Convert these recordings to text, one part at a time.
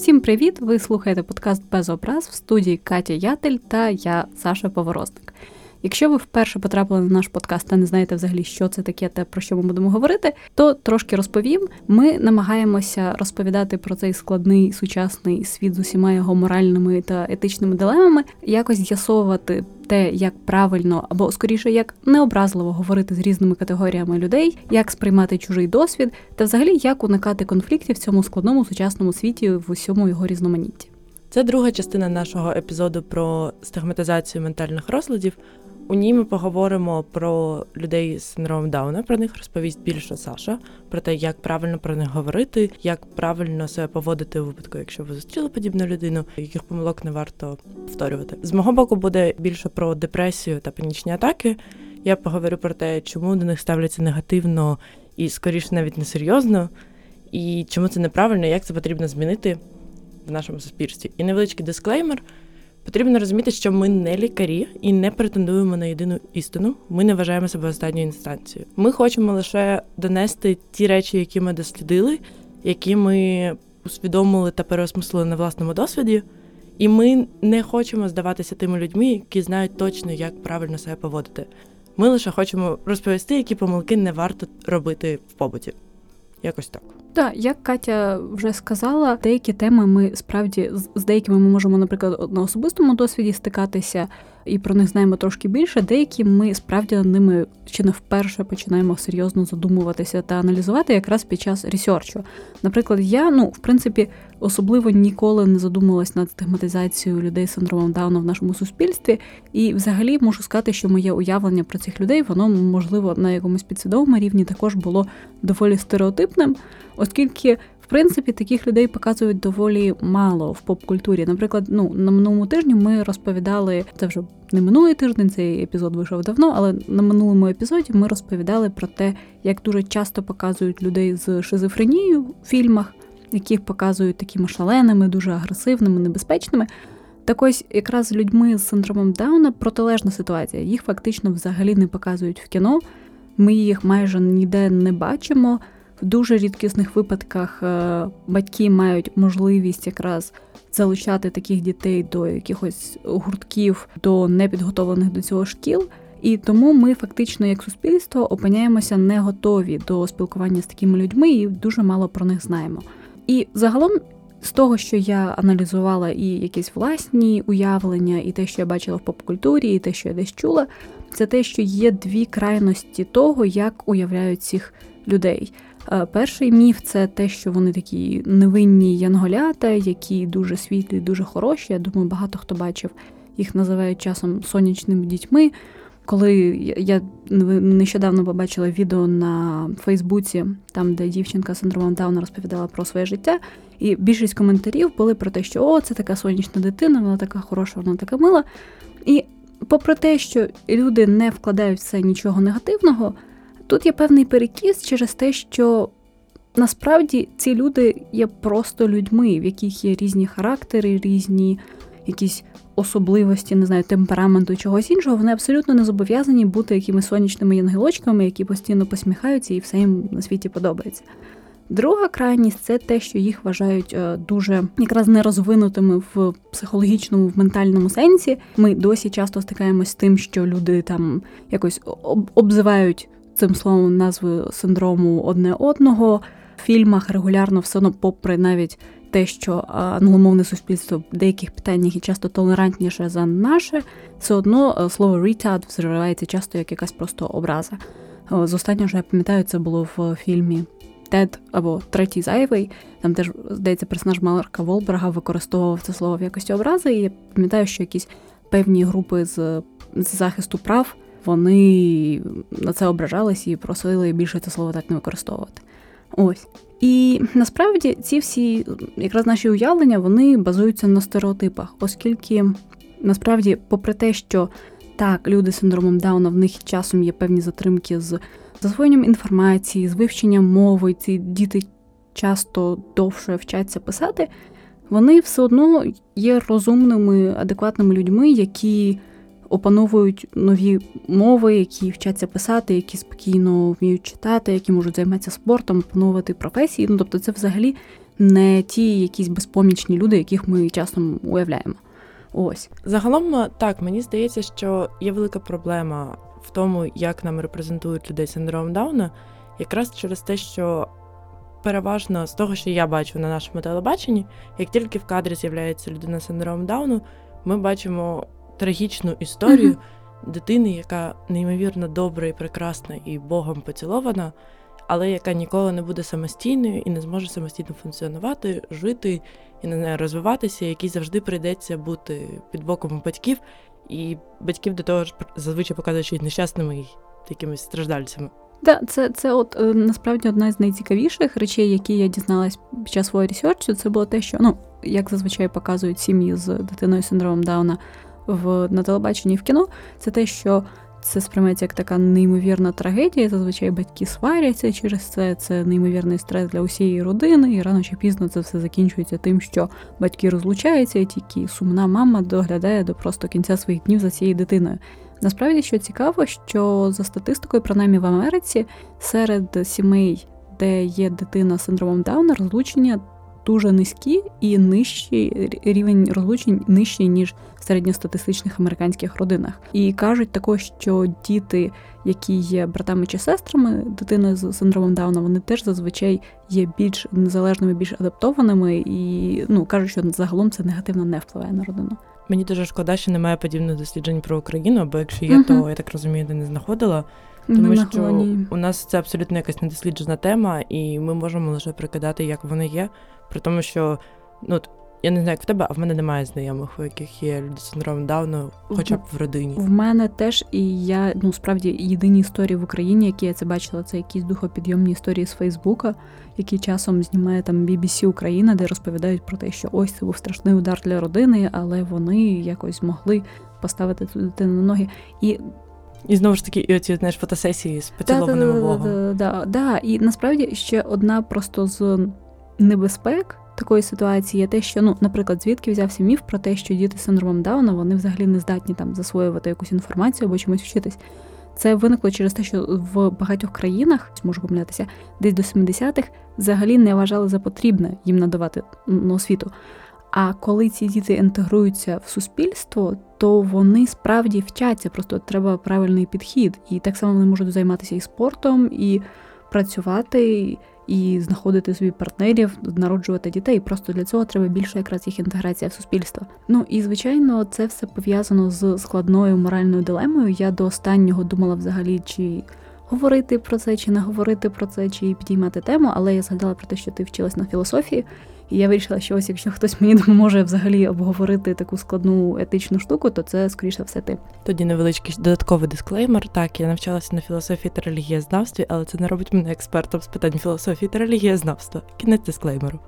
Всім привіт! Ви слухаєте подкаст без образ в студії Катя Ятель та я, Саша Поворозник. Якщо ви вперше потрапили на наш подкаст та не знаєте взагалі, що це таке, те про що ми будемо говорити, то трошки розповім. Ми намагаємося розповідати про цей складний сучасний світ з усіма його моральними та етичними дилемами, якось з'ясовувати те, як правильно або скоріше як необразливо говорити з різними категоріями людей, як сприймати чужий досвід, та взагалі як уникати конфліктів в цьому складному сучасному світі в усьому його різноманітті. Це друга частина нашого епізоду про стигматизацію ментальних розладів. У ній ми поговоримо про людей з синдромом Дауна. Про них розповість більше Саша, про те, як правильно про них говорити, як правильно себе поводити у випадку, якщо ви зустріли подібну людину, яких помилок не варто повторювати. З мого боку буде більше про депресію та панічні атаки. Я поговорю про те, чому до них ставляться негативно і скоріше навіть несерйозно, і чому це неправильно, як це потрібно змінити в нашому суспільстві. І невеличкий дисклеймер. Потрібно розуміти, що ми не лікарі і не претендуємо на єдину істину. Ми не вважаємо себе останньою інстанцією. Ми хочемо лише донести ті речі, які ми дослідили, які ми усвідомили та переосмислили на власному досвіді. І ми не хочемо здаватися тими людьми, які знають точно, як правильно себе поводити. Ми лише хочемо розповісти, які помилки не варто робити в побуті. Якось так. Так, як Катя вже сказала, деякі теми ми справді з деякими ми можемо, наприклад, на особистому досвіді стикатися і про них знаємо трошки більше. Деякі ми справді над ними чи не вперше починаємо серйозно задумуватися та аналізувати якраз під час ресерчу. Наприклад, я ну в принципі особливо ніколи не задумувалась над стигматизацією людей з синдромом Дауна в нашому суспільстві, і взагалі можу сказати, що моє уявлення про цих людей воно можливо на якомусь підсвідомому рівні також було доволі стереотипним, оскільки В принципі, таких людей показують доволі мало в поп-культурі. Наприклад, ну на минулому тижні ми розповідали це вже не минулий тиждень. Цей епізод вийшов давно, але на минулому епізоді ми розповідали про те, як дуже часто показують людей з шизофренією в фільмах, яких показують такими шаленими, дуже агресивними, небезпечними. Так ось якраз з людьми з синдромом Дауна протилежна ситуація. Їх фактично взагалі не показують в кіно. Ми їх майже ніде не бачимо. В дуже рідкісних випадках е, батьки мають можливість якраз залучати таких дітей до якихось гуртків, до непідготовлених до цього шкіл. І тому ми фактично, як суспільство, опиняємося не готові до спілкування з такими людьми і дуже мало про них знаємо. І загалом, з того, що я аналізувала і якісь власні уявлення, і те, що я бачила в поп-культурі, і те, що я десь чула, це те, що є дві крайності того, як уявляють цих людей. Е, перший міф це те, що вони такі невинні янголята, які дуже світлі, дуже хороші. Я думаю, багато хто бачив, їх називають часом сонячними дітьми. Коли я нещодавно побачила відео на Фейсбуці, там де дівчинка з синдромом Дауна розповідала про своє життя, і більшість коментарів були про те, що о, це така сонячна дитина, вона така хороша, вона така мила. І попри те, що люди не вкладають в це нічого негативного. Тут є певний перекіс через те, що насправді ці люди є просто людьми, в яких є різні характери, різні якісь особливості, не знаю, темпераменту чогось іншого. Вони абсолютно не зобов'язані бути якимись сонячними янгелочками, які постійно посміхаються і все їм на світі подобається. Друга крайність це те, що їх вважають е, дуже якраз нерозвинутими в психологічному, в ментальному сенсі. Ми досі часто стикаємось з тим, що люди там якось обзивають цим словом назвою синдрому одне одного. В фільмах регулярно все одно, попри навіть те, що англомовне суспільство в деяких питаннях і часто толерантніше за наше, все одно е, слово retard взривається часто як якась просто образа. Е, з останнього що я пам'ятаю, це було в фільмі Тед або Третій зайвий. Там теж здається персонаж Марка Волберга використовував це слово в якості образи. І я пам'ятаю, що якісь певні групи з, з захисту прав вони на це ображались і просили більше це слово так не використовувати. Ось. І насправді ці всі якраз наші уявлення вони базуються на стереотипах, оскільки насправді, попри те, що так, люди з синдромом Дауна в них часом є певні затримки з засвоєнням інформації, з вивченням мови, ці діти часто довше вчаться писати, вони все одно є розумними, адекватними людьми, які опановують нові мови, які вчаться писати, які спокійно вміють читати, які можуть займатися спортом, опановувати професії. Ну тобто, це взагалі не ті якісь безпомічні люди, яких ми часом уявляємо. Ось загалом так мені здається, що є велика проблема в тому, як нам репрезентують людей з синдромом Дауна, якраз через те, що переважно з того, що я бачу на нашому телебаченні, як тільки в кадрі з'являється людина з синдромом Дауну, ми бачимо трагічну історію mm-hmm. дитини, яка неймовірно добра і прекрасна і Богом поцілована, але яка ніколи не буде самостійною і не зможе самостійно функціонувати, жити і не знаю, розвиватися, якій завжди прийдеться бути під боком батьків, і батьків до того ж зазвичай показують нещасними і якимись страждальцями. Да, це це от е, насправді одна з найцікавіших речей, які я дізналась під час свого ресерчу, це було те, що ну як зазвичай показують сім'ї з дитиною синдромом Дауна в на телебаченні і в кіно, це те, що це сприйметься як така неймовірна трагедія. Зазвичай батьки сваряться через це. Це неймовірний стрес для усієї родини, і рано чи пізно це все закінчується тим, що батьки розлучаються, і тільки сумна мама доглядає до просто кінця своїх днів за цією дитиною. Насправді, що цікаво, що за статистикою, принаймні в Америці, серед сімей, де є дитина з синдромом Дауна, розлучення дуже низькі і нижчий рівень розлучень нижчий ніж в середньостатистичних американських родинах. І кажуть також, що діти, які є братами чи сестрами дитини з синдромом Дауна, вони теж зазвичай є більш незалежними, більш адаптованими, і ну кажуть, що загалом це негативно не впливає на родину. Мені дуже шкода, що немає подібних досліджень про Україну, бо якщо є, uh-huh. то я так розумію, ти не знаходила. Тому що у нас це абсолютно якась недосліджена тема, і ми можемо лише прикидати, як вони є. При тому, що ну я не знаю, як в тебе, а в мене немає знайомих, у яких є люди з синдромом Дауну, хоча б в родині. В мене теж, і я ну справді єдині історії в Україні, які я це бачила, це якісь духопідйомні історії з Фейсбука, які часом знімає там BBC Україна, де розповідають про те, що ось це був страшний удар для родини, але вони якось змогли поставити цю дитину на ноги. І і знову ж таки, і оці знаєш, фотосесії з поцілованими Богом. Да, да, да, І насправді ще одна просто з небезпек такої ситуації є те, що, ну, наприклад, звідки взявся міф про те, що діти з синдромом Дауна вони взагалі не здатні там засвоювати якусь інформацію або чомусь вчитись. Це виникло через те, що в багатьох країнах, можу помилятися, десь до 70-х взагалі не вважали за потрібне їм надавати ну, освіту. А коли ці діти інтегруються в суспільство, то вони справді вчаться, просто треба правильний підхід. І так само вони можуть займатися і спортом, і працювати, і знаходити собі партнерів, народжувати дітей. Просто для цього треба більше якраз їх інтеграція в суспільство. Ну і звичайно, це все пов'язано з складною моральною дилемою. Я до останнього думала взагалі, чи говорити про це, чи не говорити про це, чи підіймати тему, але я згадала про те, що ти вчилась на філософії. І я вирішила, що ось якщо хтось мені допоможе взагалі обговорити таку складну етичну штуку, то це скоріше все ти. Тоді невеличкий додатковий дисклеймер. Так, я навчалася на філософії та релігієзнавстві, але це не робить мене експертом з питань філософії та релігієзнавства. Кінець дисклеймеру.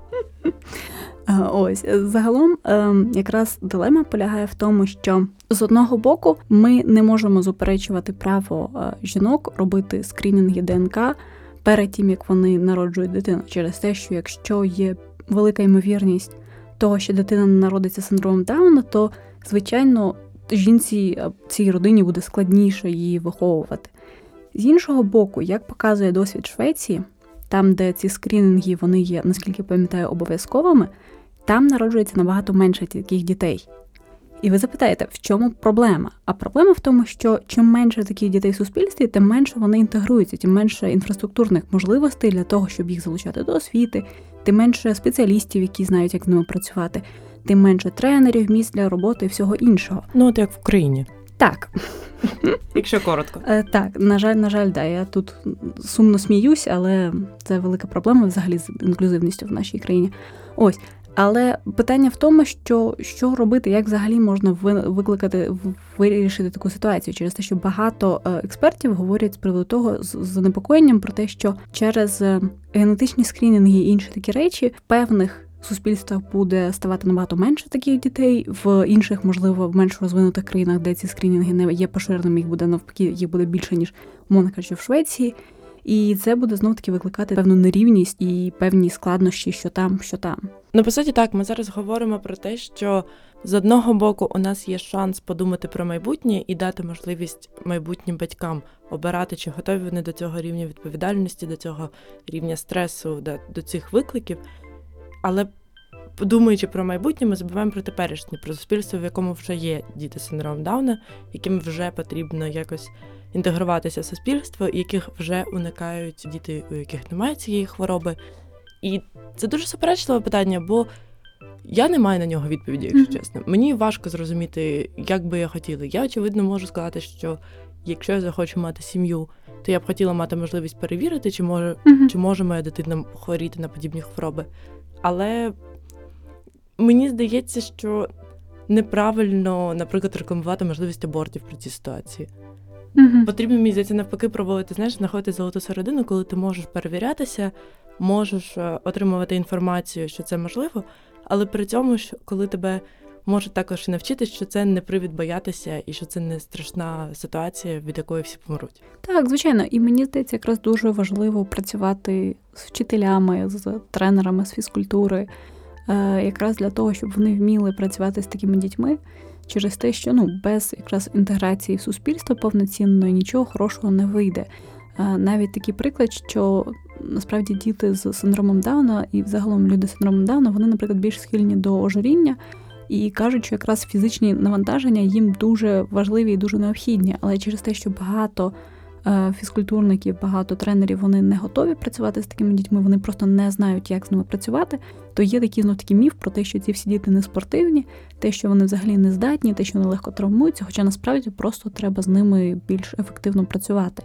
Ось загалом, ем, якраз дилема полягає в тому, що з одного боку ми не можемо заперечувати право е, жінок робити скринінги ДНК перед тим, як вони народжують дитину, через те, що якщо є велика ймовірність того, що дитина народиться синдромом Дауна, то звичайно жінці е, цій родині буде складніше її виховувати. З іншого боку, як показує досвід Швеції, там, де ці скринінги вони є, наскільки пам'ятаю, обов'язковими, там народжується набагато менше таких дітей. І ви запитаєте, в чому проблема? А проблема в тому, що чим менше таких дітей в суспільстві, тим менше вони інтегруються, тим менше інфраструктурних можливостей для того, щоб їх залучати до освіти, тим менше спеціалістів, які знають, як з ними працювати, тим менше тренерів, місць для роботи і всього іншого. Ну от як в Україні. Так. Якщо коротко. Е, так, на жаль, на жаль, да. Я тут сумно сміюсь, але це велика проблема взагалі з інклюзивністю в нашій країні. Ось. Але питання в тому, що що робити, як взагалі можна викликати вирішити таку ситуацію через те, що багато е, експертів говорять з приводу того з занепокоєнням про те, що через е, генетичні скринінги і інші такі речі в певних суспільствах буде ставати набагато менше таких дітей, в інших, можливо, в менш розвинутих країнах, де ці скринінги не є поширеними, їх буде навпаки, їх буде більше ніж умовно в Швеції. І це буде знов таки викликати певну нерівність і певні складнощі, що там, що там. Ну, по суті, так, ми зараз говоримо про те, що з одного боку у нас є шанс подумати про майбутнє і дати можливість майбутнім батькам обирати, чи готові вони до цього рівня відповідальності, до цього рівня стресу, до, цих викликів. Але думаючи про майбутнє, ми забуваємо про теперішнє, про суспільство, в якому вже є діти з синдромом Дауна, яким вже потрібно якось інтегруватися в суспільство, яких вже уникають діти, у яких немає цієї хвороби. І це дуже суперечливе питання, бо я не маю на нього відповіді, якщо чесно. Мені важко зрозуміти, як би я хотіла. Я, очевидно, можу сказати, що якщо я захочу мати сім'ю, то я б хотіла мати можливість перевірити, чи може чи може моя дитина хворіти на подібні хвороби. Але мені здається, що неправильно, наприклад, рекламувати можливість абортів при цій ситуації. Mm-hmm. Потрібно мені здається, навпаки, пробувати знаєш, знаходити золоту середину, коли ти можеш перевірятися, можеш е, отримувати інформацію, що це можливо, але при цьому, коли тебе можуть також і навчити, що це не привід боятися, і що це не страшна ситуація, від якої всі помруть. Так, звичайно, і мені здається, якраз дуже важливо працювати з вчителями, з тренерами з фізкультури, якраз для того, щоб вони вміли працювати з такими дітьми. Через те, що ну без якраз інтеграції в суспільство повноцінної нічого хорошого не вийде. Е, навіть такий приклад, що насправді діти з синдромом Дауна і взагалом люди з синдромом Дауна, вони, наприклад, більш схильні до ожиріння і кажуть, що якраз фізичні навантаження їм дуже важливі і дуже необхідні, але через те, що багато е, фізкультурників, багато тренерів вони не готові працювати з такими дітьми, вони просто не знають, як з ними працювати. То є такий знов такий міф про те, що ці всі діти не спортивні, те, що вони взагалі не здатні, те, що вони легко травмуються, хоча насправді просто треба з ними більш ефективно працювати.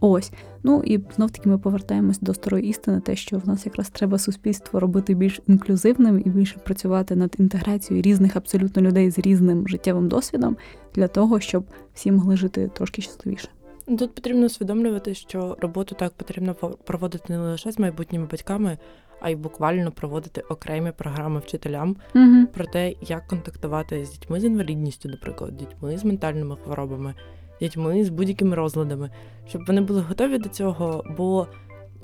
Ось. Ну і знов таки ми повертаємось до старої істини, те, що в нас якраз треба суспільство робити більш інклюзивним і більше працювати над інтеграцією різних абсолютно людей з різним життєвим досвідом для того, щоб всі могли жити трошки щасливіше. Тут потрібно усвідомлювати, що роботу так потрібно проводити не лише з майбутніми батьками, а й буквально проводити окремі програми вчителям угу. про те, як контактувати з дітьми з інвалідністю, наприклад, дітьми з ментальними хворобами дітьми з будь-якими розладами, щоб вони були готові до цього. Бо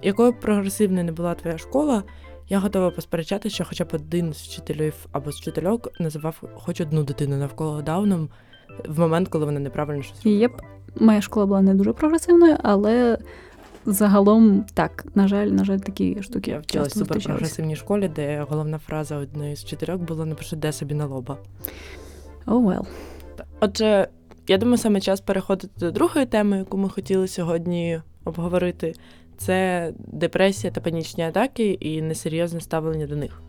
якою б прогресивною не була твоя школа, я готова посперечати, що хоча б один з вчителів або з вчительок називав хоч одну дитину навколо дауном в момент, коли вона неправильно щось робила. Єп. Моя школа була не дуже прогресивною, але загалом так, на жаль, на жаль, такі штуки. Я вчилась в суперпрогресивній школі, де головна фраза одної з вчительок була напиши, де собі на лоба. Oh well. Отже, я думаю, саме час переходити до другої теми, яку ми хотіли сьогодні обговорити. Це депресія та панічні атаки і несерйозне ставлення до них.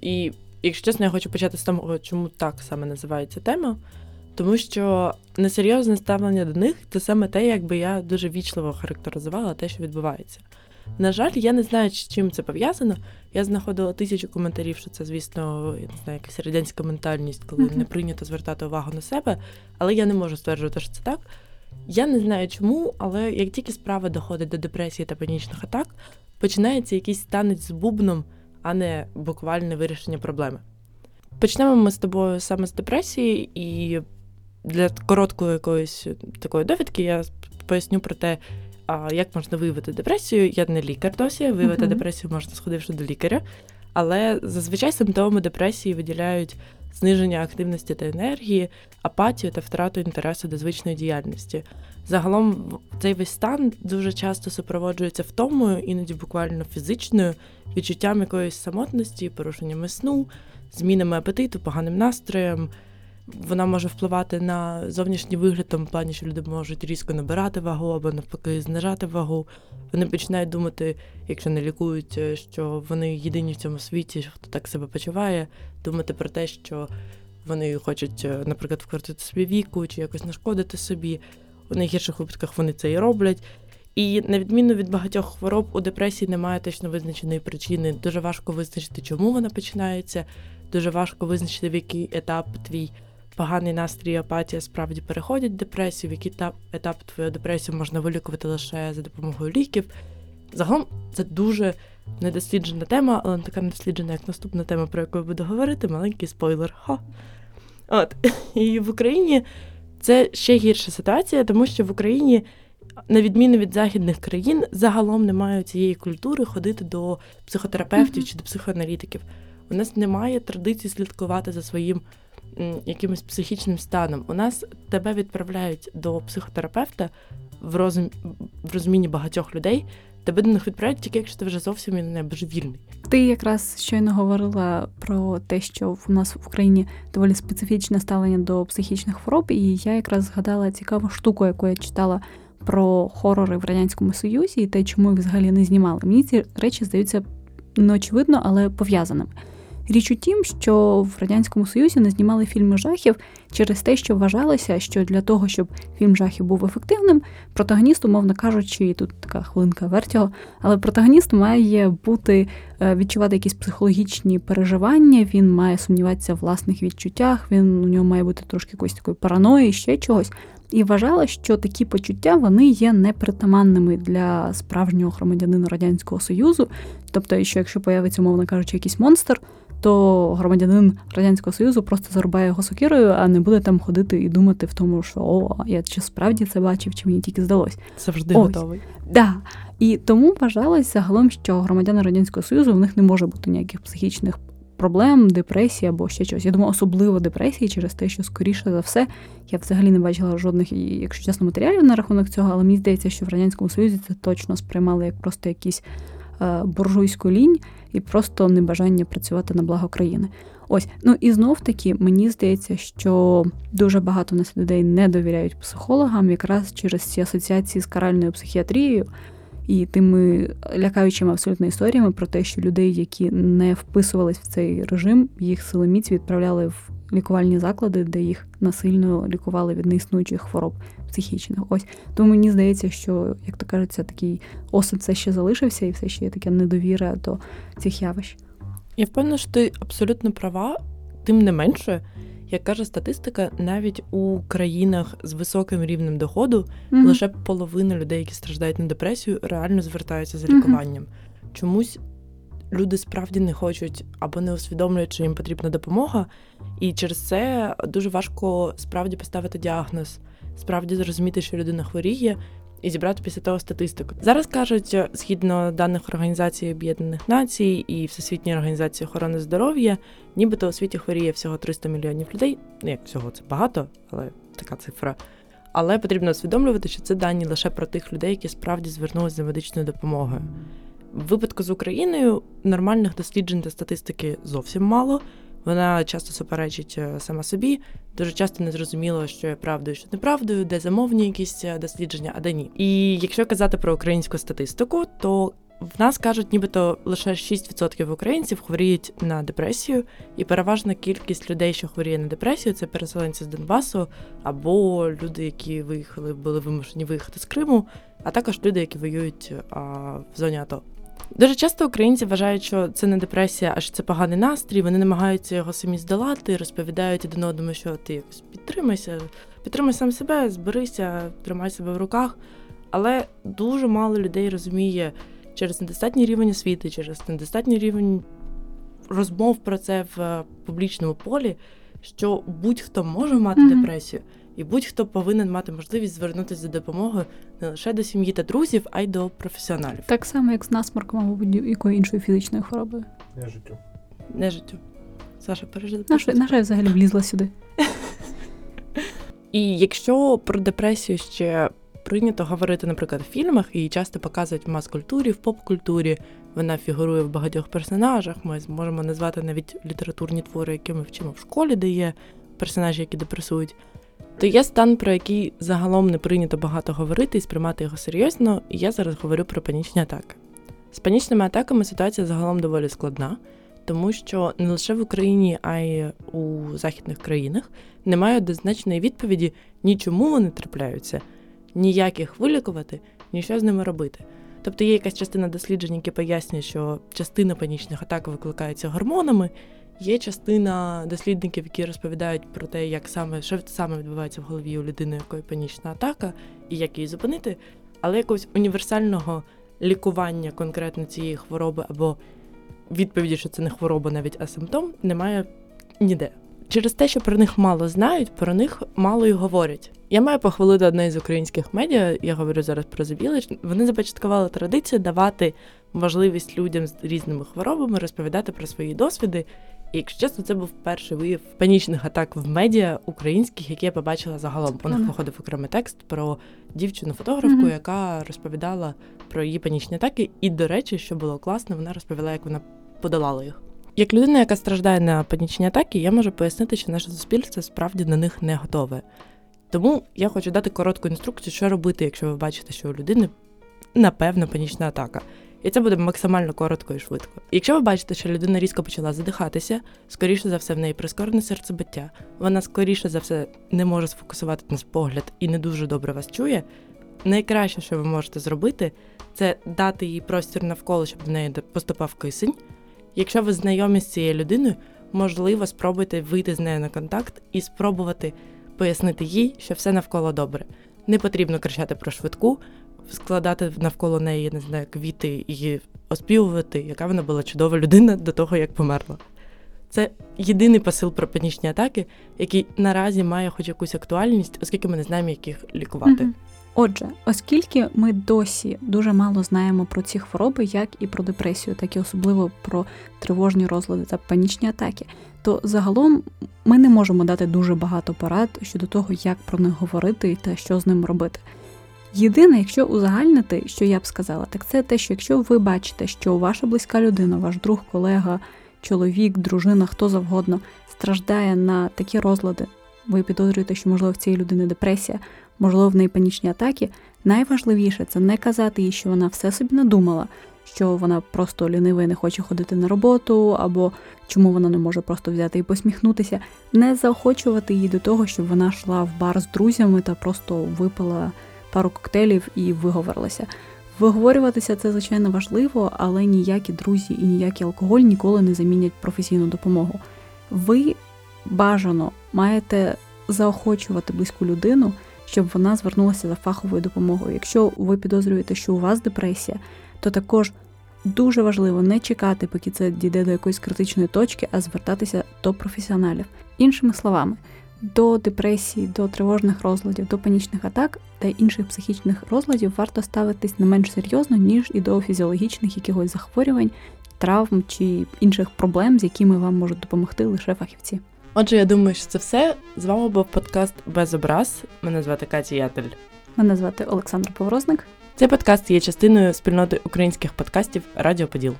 І, якщо чесно, я хочу почати з того, чому так саме називається тема. Тому що несерйозне ставлення до них це саме те, якби я дуже вічливо характеризувала те, що відбувається. На жаль, я не знаю, з чим це пов'язано. Я знаходила тисячу коментарів, що це, звісно, я не знаю, якась радянська ментальність, коли не прийнято звертати увагу на себе, але я не можу стверджувати, що це так. Я не знаю чому, але як тільки справа доходить до депресії та панічних атак, починається якийсь танець з бубном, а не буквальне вирішення проблеми. Почнемо ми з тобою саме з депресії, і для короткої якоїсь такої довідки я поясню про те, а як можна виявити депресію? Я не лікар досі. Виявити uh-huh. депресію можна сходивши до лікаря. Але зазвичай симптоми депресії виділяють зниження активності та енергії, апатію та втрату інтересу до звичної діяльності. Загалом цей весь стан дуже часто супроводжується втомою, іноді буквально фізичною, відчуттям якоїсь самотності, порушеннями сну, змінами апетиту, поганим настроєм, вона може впливати на зовнішній вигляд, в плані, що люди можуть різко набирати вагу або навпаки знижати вагу. Вони починають думати, якщо не лікують, е, що вони єдині в цьому світі, хто так себе почуває, думати про те, що вони хочуть, е, наприклад, вкрутити собі віку чи якось нашкодити собі. У найгірших випадках вони це і роблять. І на відміну від багатьох хвороб, у депресії немає точно визначеної причини. Дуже важко визначити, чому вона починається. Дуже важко визначити, в який етап твій поганий настрій, і апатія справді переходять в депресію, в який етап твою депресію можна вилікувати лише за допомогою ліків. Загалом це дуже недосліджена тема, але не така недосліджена, як наступна тема, про яку я буду говорити, маленький спойлер. Ха. От. І в Україні це ще гірша ситуація, тому що в Україні, на відміну від західних країн, загалом немає цієї культури ходити до психотерапевтів mm-hmm. чи до психоаналітиків. У нас немає традиції слідкувати за своїм якимось психічним станом. У нас тебе відправляють до психотерапевта в розум... в розумінні багатьох людей тебе до них відправляють тільки якщо ти вже зовсім не божевільний. Ти якраз щойно говорила про те, що в нас в Україні доволі специфічне ставлення до психічних хвороб, і я якраз згадала цікаву штуку, яку я читала про хорори в радянському союзі і те, чому їх взагалі не знімали. Мені ці речі здаються неочевидно, але пов'язаними. Річ у тім, що в радянському союзі не знімали фільми жахів через те, що вважалося, що для того, щоб фільм жахів був ефективним, протагоніст, умовно кажучи, і тут така хвилинка вертього, але протагоніст має бути е, відчувати якісь психологічні переживання, він має сумніватися в власних відчуттях, він у нього має бути трошки якоїсь такої параної, ще чогось. І вважала, що такі почуття вони є непритаманними для справжнього громадянина радянського союзу. Тобто, що якщо появиться, умовно кажучи, якийсь монстр, то громадянин радянського союзу просто зарубає його сокирою, а не буде там ходити і думати в тому, що о, я чи справді це бачив, чи мені тільки здалось. Завжди Ось. готовий. Да. І тому вважалось загалом, що громадяни радянського союзу в них не може бути ніяких психічних проблем, депресії або ще чогось. Я думаю, особливо депресії через те, що скоріше за все я взагалі не бачила жодних, якщо чесно, матеріалів на рахунок цього, але мені здається, що в радянському союзі це точно сприймали як просто якісь буржуйську лінь і просто небажання працювати на благо країни. Ось, ну і знов таки мені здається, що дуже багато нас людей не довіряють психологам, якраз через ці асоціації з каральною психіатрією і тими лякаючими абсолютно історіями про те, що людей, які не вписувались в цей режим, їх силоміць відправляли в лікувальні заклади, де їх насильно лікували від неіснуючих хвороб психічних. Ось тому мені здається, що як то кажеться, такий осад все ще залишився, і все ще є таке недовіра до цих явищ. Я впевнена, що ти абсолютно права, тим не менше. Як каже статистика, навіть у країнах з високим рівнем доходу mm-hmm. лише половина людей, які страждають на депресію, реально звертаються за лікуванням. Mm-hmm. Чомусь люди справді не хочуть або не усвідомлюють, що їм потрібна допомога, і через це дуже важко справді поставити діагноз, справді зрозуміти, що людина хворіє, і зібрати після того статистику. Зараз кажуть, згідно даних Організації Об'єднаних Націй і Всесвітньої організації охорони здоров'я, нібито у світі хворіє всього 300 мільйонів людей. Ну як всього це багато, але така цифра. Але потрібно усвідомлювати, що це дані лише про тих людей, які справді звернулися за медичною допомогою. В випадку з Україною нормальних досліджень та статистики зовсім мало. Вона часто суперечить е, сама собі, дуже часто не зрозуміло, що є правдою, що неправдою, де замовні якісь е, дослідження, а де ні. І якщо казати про українську статистику, то в нас кажуть, нібито лише 6% українців хворіють на депресію, і переважна кількість людей, що хворіє на депресію, це переселенці з Донбасу або люди, які виїхали, були вимушені виїхати з Криму, а також люди, які воюють а, в зоні АТО. Дуже часто українці вважають, що це не депресія, а що це поганий настрій. Вони намагаються його самі здолати, розповідають один одному, що ти якось підтримайся, підтримай сам себе, зберися, тримай себе в руках. Але дуже мало людей розуміє через недостатній рівень освіти, через недостатній рівень розмов про це в публічному полі, що будь-хто може мати mm-hmm. депресію. І будь-хто повинен мати можливість звернутися за допомогою не лише до сім'ї та друзів, а й до професіоналів. Так само, як з насморком або будь-якою іншою фізичною хворобою. Не життю. Не життю. Саша, пережити. На що я взагалі влізла сюди. І якщо про депресію ще прийнято говорити, наприклад, в фільмах і часто показують в мас-культурі, в поп-культурі, вона фігурує в багатьох персонажах. Ми зможемо назвати навіть літературні твори, які ми вчимо в школі, де є персонажі, які депресують то є стан, про який загалом не прийнято багато говорити і сприймати його серйозно, і я зараз говорю про панічні атаки. З панічними атаками ситуація загалом доволі складна, тому що не лише в Україні, а й у західних країнах немає однозначної відповіді ні чому вони трапляються, ніяк їх вилікувати, ні що з ними робити. Тобто є якась частина досліджень, які пояснює, що частина панічних атак викликається гормонами, Є частина дослідників, які розповідають про те, як саме що саме відбувається в голові у людини, якої панічна атака, і як її зупинити, але якогось універсального лікування конкретно цієї хвороби або відповіді, що це не хвороба, навіть а симптом, немає ніде. Через те, що про них мало знають, про них мало й говорять. Я маю похвалити одне з українських медіа, я говорю зараз про The Вони започаткували традицію давати можливість людям з різними хворобами розповідати про свої досвіди якщо чесно, це був перший вияв панічних атак в медіа українських, які я побачила загалом. У них виходив окремий текст про дівчину-фотографку, mm-hmm. яка розповідала про її панічні атаки. І, до речі, що було класно, вона розповіла, як вона подолала їх. Як людина, яка страждає на панічні атаки, я можу пояснити, що наше суспільство справді на них не готове. Тому я хочу дати коротку інструкцію, що робити, якщо ви бачите, що у людини напевно панічна атака. І це буде максимально коротко і швидко. Якщо ви бачите, що людина різко почала задихатися, скоріше за все, в неї прискорене серцебиття, вона скоріше за все не може сфокусувати на погляд і не дуже добре вас чує. Найкраще, що ви можете зробити, це дати їй простір навколо, щоб до неї поступав кисень. Якщо ви знайомі з цією людиною, можливо, спробуйте вийти з нею на контакт і спробувати пояснити їй, що все навколо добре. Не потрібно кричати про швидку, складати навколо неї, не знаю, квіти і оспівувати, яка вона була чудова людина до того, як померла. Це єдиний посил про панічні атаки, який наразі має хоч якусь актуальність, оскільки ми не знаємо, як їх лікувати. Отже, оскільки ми досі дуже мало знаємо про ці хвороби, як і про депресію, так і особливо про тривожні розлади та панічні атаки, то загалом ми не можемо дати дуже багато порад щодо того, як про них говорити та що з ним робити. Єдине, якщо узагальнити, що я б сказала, так це те, що якщо ви бачите, що ваша близька людина, ваш друг, колега, чоловік, дружина, хто завгодно страждає на такі розлади, ви підозрюєте, що можливо в цієї людини депресія, можливо, в неї панічні атаки. Найважливіше це не казати їй, що вона все собі надумала, що вона просто лінива і не хоче ходити на роботу, або чому вона не може просто взяти і посміхнутися, не заохочувати її до того, щоб вона йшла в бар з друзями та просто випила пару коктейлів і виговорилася. Виговорюватися це, звичайно, важливо, але ніякі друзі і ніякий алкоголь ніколи не замінять професійну допомогу. Ви бажано маєте заохочувати близьку людину, щоб вона звернулася за фаховою допомогою. Якщо ви підозрюєте, що у вас депресія, то також дуже важливо не чекати, поки це дійде до якоїсь критичної точки, а звертатися до професіоналів. Іншими словами до депресії, до тривожних розладів, до панічних атак та інших психічних розладів варто ставитись не менш серйозно, ніж і до фізіологічних якихось захворювань, травм чи інших проблем, з якими вам можуть допомогти лише фахівці. Отже, я думаю, що це все. З вами був подкаст Без образ. Мене звати Катя Ятель. Мене звати Олександр Поворозник. Цей подкаст є частиною спільноти українських подкастів Радіо Поділ.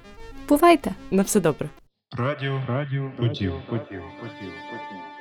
Бувайте! На все добре. Радіо Радіо Поділ. Поділ. Поділ. Поділ.